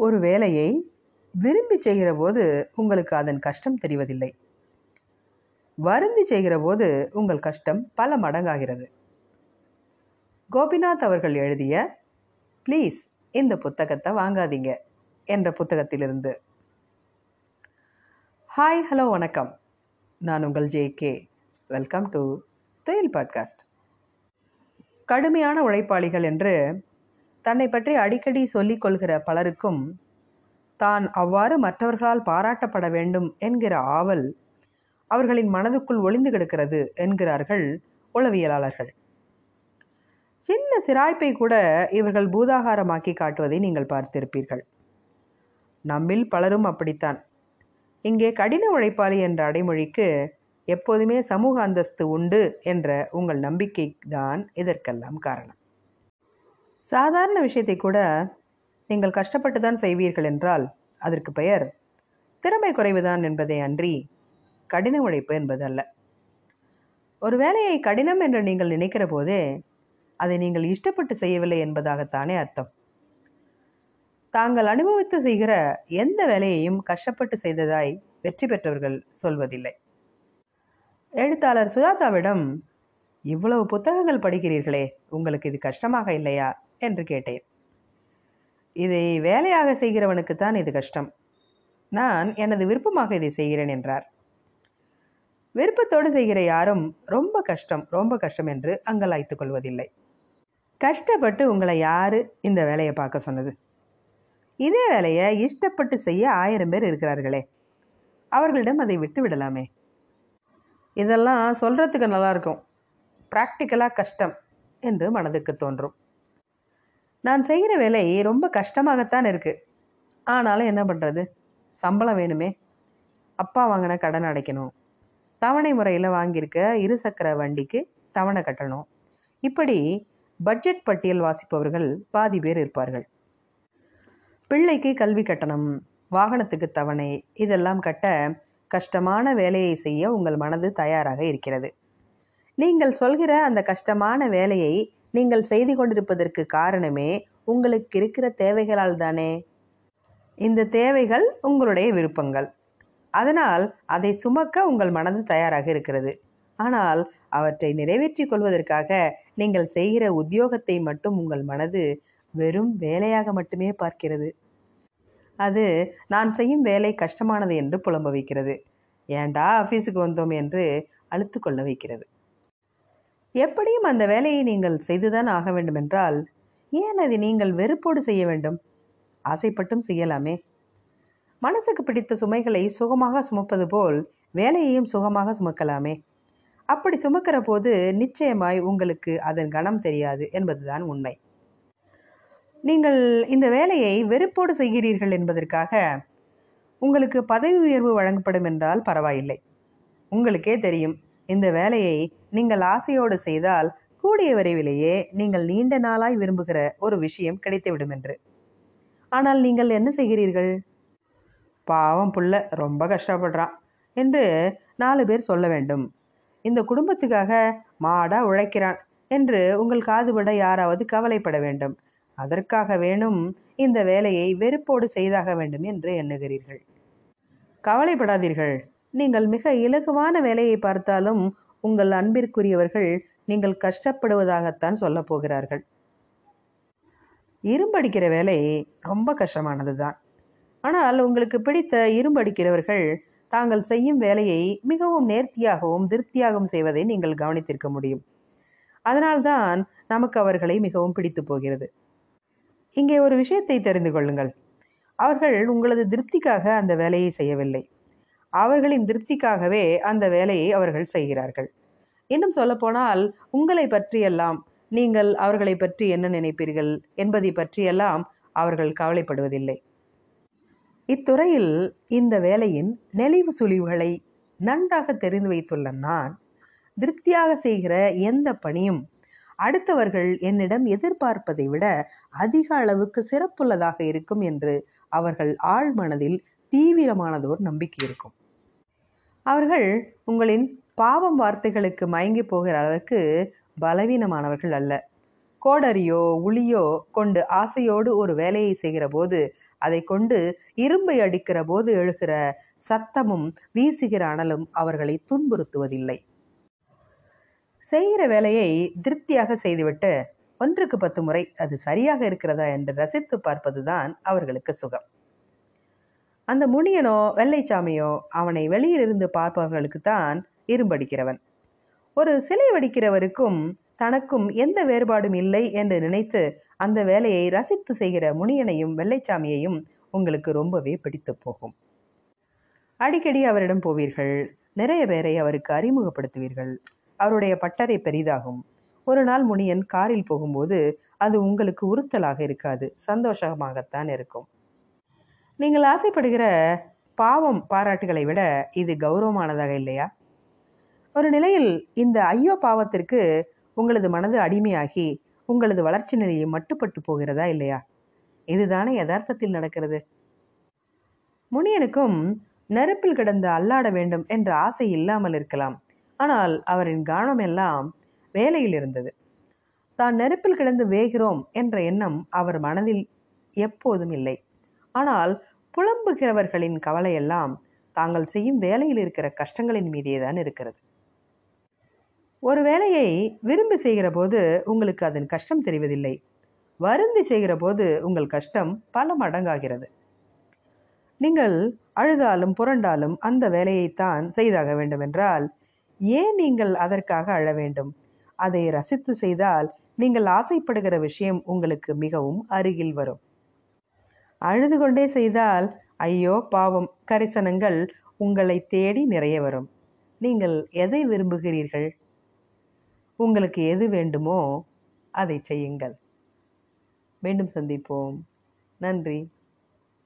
ஒரு வேலையை விரும்பி செய்கிற போது உங்களுக்கு அதன் கஷ்டம் தெரிவதில்லை. வருந்தி செய்கிற போது உங்கள் கஷ்டம் பல மடங்காகிறது. கோபிநாத் அவர்கள் எழுதிய ப்ளீஸ் இந்த புத்தகத்தை வாங்காதீங்க என்ற புத்தகத்திலிருந்து. ஹாய் ஹலோ வணக்கம். நான் உங்கள் ஜே கே. வெல்கம் டு தொழில் பாட்காஸ்ட் கடுமையான உழைப்பாளிகள் என்று தன்னை பற்றி அடிக்கடி சொல்லிக் கொள்கிற பலருக்கும் தான் அவ்வாறு மற்றவர்களால் பாராட்டப்பட வேண்டும் என்கிற ஆவல் அவர்களின் மனதுக்குள் ஒளிந்து கிடக்கிறது என்கிறார்கள் உளவியலாளர்கள். சின்ன சிராய்ப்பை கூட இவர்கள் பூதாகாரமாக்கி காட்டுவதை நீங்கள் பார்த்திருப்பீர்கள். நம்மில் பலரும் அப்படித்தான். இங்கே கடின உழைப்பாளி என்ற அடைமொழிக்கு எப்போதுமே சமூக அந்தஸ்து உண்டு என்ற உங்கள் நம்பிக்கை தான் இதற்கெல்லாம் காரணம். சாதாரண விஷயத்தை கூட நீங்கள் கஷ்டப்பட்டு தான் செய்வீர்கள் என்றால் அதற்கு பெயர் திறமை குறைவுதான் என்பதை அன்றி கடின உழைப்பு என்பது அல்ல. ஒரு வேலையை கடினம் என்று நீங்கள் நினைக்கிற போதே அதை நீங்கள் இஷ்டப்பட்டு செய்யவில்லை என்பதாகத்தானே அர்த்தம். தாங்கள் அனுபவித்து செய்கிற எந்த வேலையையும் கஷ்டப்பட்டு செய்ததாய் வெற்றி பெற்றவர்கள் சொல்வதில்லை. எழுத்தாளர் சுஜாதாவிடம் இவ்வளவு புத்தகங்கள் படிக்கிறீர்களே உங்களுக்கு இது கஷ்டமாக இல்லையா? என்று கேட்டேன். இதை வேலையாக செய்கிறவனுக்குத்தான் இது கஷ்டம். நான் எனது விருப்பமாக இதை செய்கிறேன் என்றார். விருப்பத்தோடு செய்கிற யாரும் ரொம்ப கஷ்டம் ரொம்ப கஷ்டம் என்று அங்கலாய்த்து கொள்வதில்லை. கஷ்டப்பட்டு உங்களை யார் இந்த வேலையை பார்க்க சொன்னது? இதே வேலையை இஷ்டப்பட்டு செய்ய ஆயிரம் பேர் இருக்கிறார்களே. அவர்களிடம் அதை விட்டு விடலாமே. இதெல்லாம் சொல்கிறதுக்கு நல்லாயிருக்கும் ப்ராக்டிக்கலாக கஷ்டம் என்று மனதுக்கு தோன்றும். நான் செய்கிற வேலை ரொம்ப கஷ்டமாகத்தான் இருக்குது ஆனாலும் என்ன பண்ணுறது சம்பளம் வேணுமே. அப்பா வாங்கின கடன் அடைக்கணும். தவணை முறையில் வாங்கியிருக்க இருசக்கர வண்டிக்கு தவணை கட்டணும். இப்படி பட்ஜெட் பட்டியல் வாசிப்பவர்கள் பாதி பேர் இருப்பார்கள். பிள்ளைக்கு கல்வி கட்டணம் வாகனத்துக்கு தவணை இதெல்லாம் கட்ட கஷ்டமான வேலையை செய்ய உங்கள் மனது தயாராக இருக்கிறது. நீங்கள் சொல்கிற அந்த கஷ்டமான வேலையை நீங்கள் செய்து கொண்டிருப்பதற்கு காரணமே உங்களுக்கு இருக்கிற தேவைகளால் தானே. இந்த தேவைகள் உங்களுடைய விருப்பங்கள். அதனால் அதை சுமக்க உங்கள் மனது தயாராக இருக்கிறது. ஆனால் அவற்றை நிறைவேற்றிக் கொள்வதற்காக நீங்கள் செய்கிற உத்தியோகத்தை மட்டும் உங்கள் மனது வெறும் வேலையாக மட்டுமே பார்க்கிறது. அது நான் செய்யும் வேலை கஷ்டமானது என்று புலம்ப வைக்கிறது. ஏண்டா ஆஃபீஸுக்கு வந்தோம் என்று அழுத்து கொள்ள வைக்கிறது. எப்படியும் அந்த வேலையை நீங்கள் செய்துதான் ஆக வேண்டுமென்றால் ஏன் அதை நீங்கள் வெறுப்போடு செய்ய வேண்டும்? ஆசைப்பட்டும் செய்யலாமே. மனசுக்கு பிடித்த சுமைகளை சுகமாக சுமப்பது போல் வேலையையும் சுகமாக சுமக்கலாமே. அப்படி சுமக்கிற போது நிச்சயமாய் உங்களுக்கு அதன் கணம் தெரியாது என்பதுதான் உண்மை. நீங்கள் இந்த வேலையை வெறுப்போடு செய்கிறீர்கள் என்பதற்காக உங்களுக்கு பதவி உயர்வு வழங்கப்படும் என்றால் பரவாயில்லை. உங்களுக்கே தெரியும். இந்த வேலையை நீங்கள் ஆசையோடு செய்தால் கூடிய விரைவிலேயே நீங்கள் நீண்ட நாளாய் விரும்புகிற ஒரு விஷயம் கிடைத்துவிடும் என்று. ஆனால் நீங்கள் என்ன செய்கிறீர்கள்? பாவம் புள்ள ரொம்ப கஷ்டப்படுறான் என்று நாலு பேர் சொல்ல வேண்டும். இந்த குடும்பத்துக்காக மாடா உழைக்கிறான் என்று உங்கள் காதுபட யாராவது கவலைப்பட வேண்டும். அதற்காக வேணும் இந்த வேலையை வெறுப்போடு செய்தாக வேண்டும் என்று எண்ணுகிறீர்கள். கவலைப்படாதீர்கள். நீங்கள் மிக இலகுவான வேலையை பார்த்தாலும் உங்கள் அன்பிற்குரியவர்கள் நீங்கள் கஷ்டப்படுவதாகத்தான் சொல்லப் போகிறார்கள். இரும்படிக்கிற வேலை ரொம்ப கஷ்டமானது தான் ஆனால் உங்களுக்கு பிடித்த இரும்படிக்கிறவர்கள் தாங்கள் செய்யும் வேலையை மிகவும் நேர்த்தியாகவும் திருப்தியாகவும் செய்வதை நீங்கள் கவனித்திருக்க முடியும். அதனால்தான் நமக்கு அவர்களை மிகவும் பிடித்து போகிறது. இங்கே ஒரு விஷயத்தை தெரிந்து கொள்ளுங்கள். அவர்கள் உங்களது திருப்திக்காக அந்த வேலையை செய்யவில்லை. அவர்களின் திருப்திக்காகவே அந்த வேலையை அவர்கள் செய்கிறார்கள். இன்னும் சொல்லப்போனால் உங்களை பற்றியெல்லாம் நீங்கள் அவர்களை பற்றி என்ன நினைப்பீர்கள் என்பதை பற்றியெல்லாம் அவர்கள் கவலைப்படுவதில்லை. இத்துறையில் இந்த வேலையின் நெளிவு சுழிவுகளை நன்றாக தெரிந்து வைத்துள்ள நான் திருப்தியாக செய்கிற எந்த பணியும் அடுத்தவர்கள் என்னிடம் எதிர்பார்ப்பதை விட அதிக அளவுக்கு சிறப்புள்ளதாக இருக்கும் என்று அவர்கள் ஆழ்மனதில் தீவிரமானதோர் நம்பிக்கை இருக்கும். அவர்கள் உங்களின் பாவம் வார்த்தைகளுக்கு மயங்கி போகிற அளவுக்கு பலவீனமானவர்கள் அல்ல. கோடரியோ உளியோ கொண்டு ஆசையோடு ஒரு வேலையை செய்கிற போது அதை கொண்டு இரும்பை அடிக்கிற போது எழுகிற சத்தமும் வீசுகிற அனலும் அவர்களை துன்புறுத்துவதில்லை. செய்கிற வேலையை திருப்தியாக செய்துவிட்டு ஒன்றுக்கு பத்து முறை அது சரியாக இருக்கிறதா என்று ரசித்து பார்ப்பதுதான் அவர்களுக்கு சுகம். அந்த முனியனோ வெள்ளைச்சாமியோ அவனை வெளியிலிருந்து பார்ப்பவர்களுக்குத்தான் இரும்படிக்கிறவன். ஒரு சிலை வடிக்கிறவருக்கும் தனக்கும் எந்த வேறுபாடும் இல்லை என்று நினைத்து அந்த வேலையை ரசித்து செய்கிற முனியனையும் வெள்ளைச்சாமியையும் உங்களுக்கு ரொம்பவே பிடித்து போகும். அடிக்கடி அவரிடம் போவீர்கள். நிறைய பேரை அவருக்கு அறிமுகப்படுத்துவீர்கள். அவருடைய பட்டறை பெரிதாகும். ஒரு நாள் முனியன் காரில் போகும்போது அது உங்களுக்கு உறுத்தலாக இருக்காது. சந்தோஷமாகத்தான் இருக்கும். நீங்கள் ஆசைப்படுகிற பாவம் பாராட்டுகளை விட இது கௌரவமானதாக இல்லையா? ஒரு நிலையில் இந்த ஐயோ பாவத்திற்கு உங்களது மனது அடிமையாகி உங்களது வளர்ச்சி நிலையை மட்டுப்பட்டு போகிறதா இல்லையா? இதுதானே யதார்த்தத்தில் நடக்கிறது. முனியனுக்கும் நெருப்பில் கிடந்து அல்லாட வேண்டும் என்ற ஆசை இல்லாமல் இருக்கலாம். ஆனால் அவரின் கவனம் எல்லாம் வேலையில் இருந்தது. தான் நெருப்பில் கிடந்து வேகிறோம் என்ற எண்ணம் அவர் மனதில் எப்போதும் இல்லை. ஆனால் புலம்புகிறவர்களின் கவலையெல்லாம் தாங்கள் செய்யும் வேலையில் இருக்கிற கஷ்டங்களின் மீதே தான் இருக்கிறது. ஒரு வேலையை விரும்பி செய்கிற போது உங்களுக்கு அதன் கஷ்டம் தெரிவதில்லை. வருந்தி செய்கிற போது உங்கள் கஷ்டம் பல மடங்காகிறது. நீங்கள் அழுதாலும் புரண்டாலும் அந்த வேலையைத்தான் செய்தாக வேண்டுமென்றால் ஏன் நீங்கள் அதற்காக அழ வேண்டும்? அதை ரசித்து செய்தால் நீங்கள் ஆசைப்படுகிற விஷயம் உங்களுக்கு மிகவும் அருகில் வரும். அழுது கொண்டே செய்தால் ஐயோ பாவம் கரிசனங்கள் உங்களை தேடி நிறைய வரும். நீங்கள் எதை விரும்புகிறீர்கள்? உங்களுக்கு எது வேண்டுமோ அதை செய்யுங்கள். மீண்டும் சந்திப்போம். நன்றி.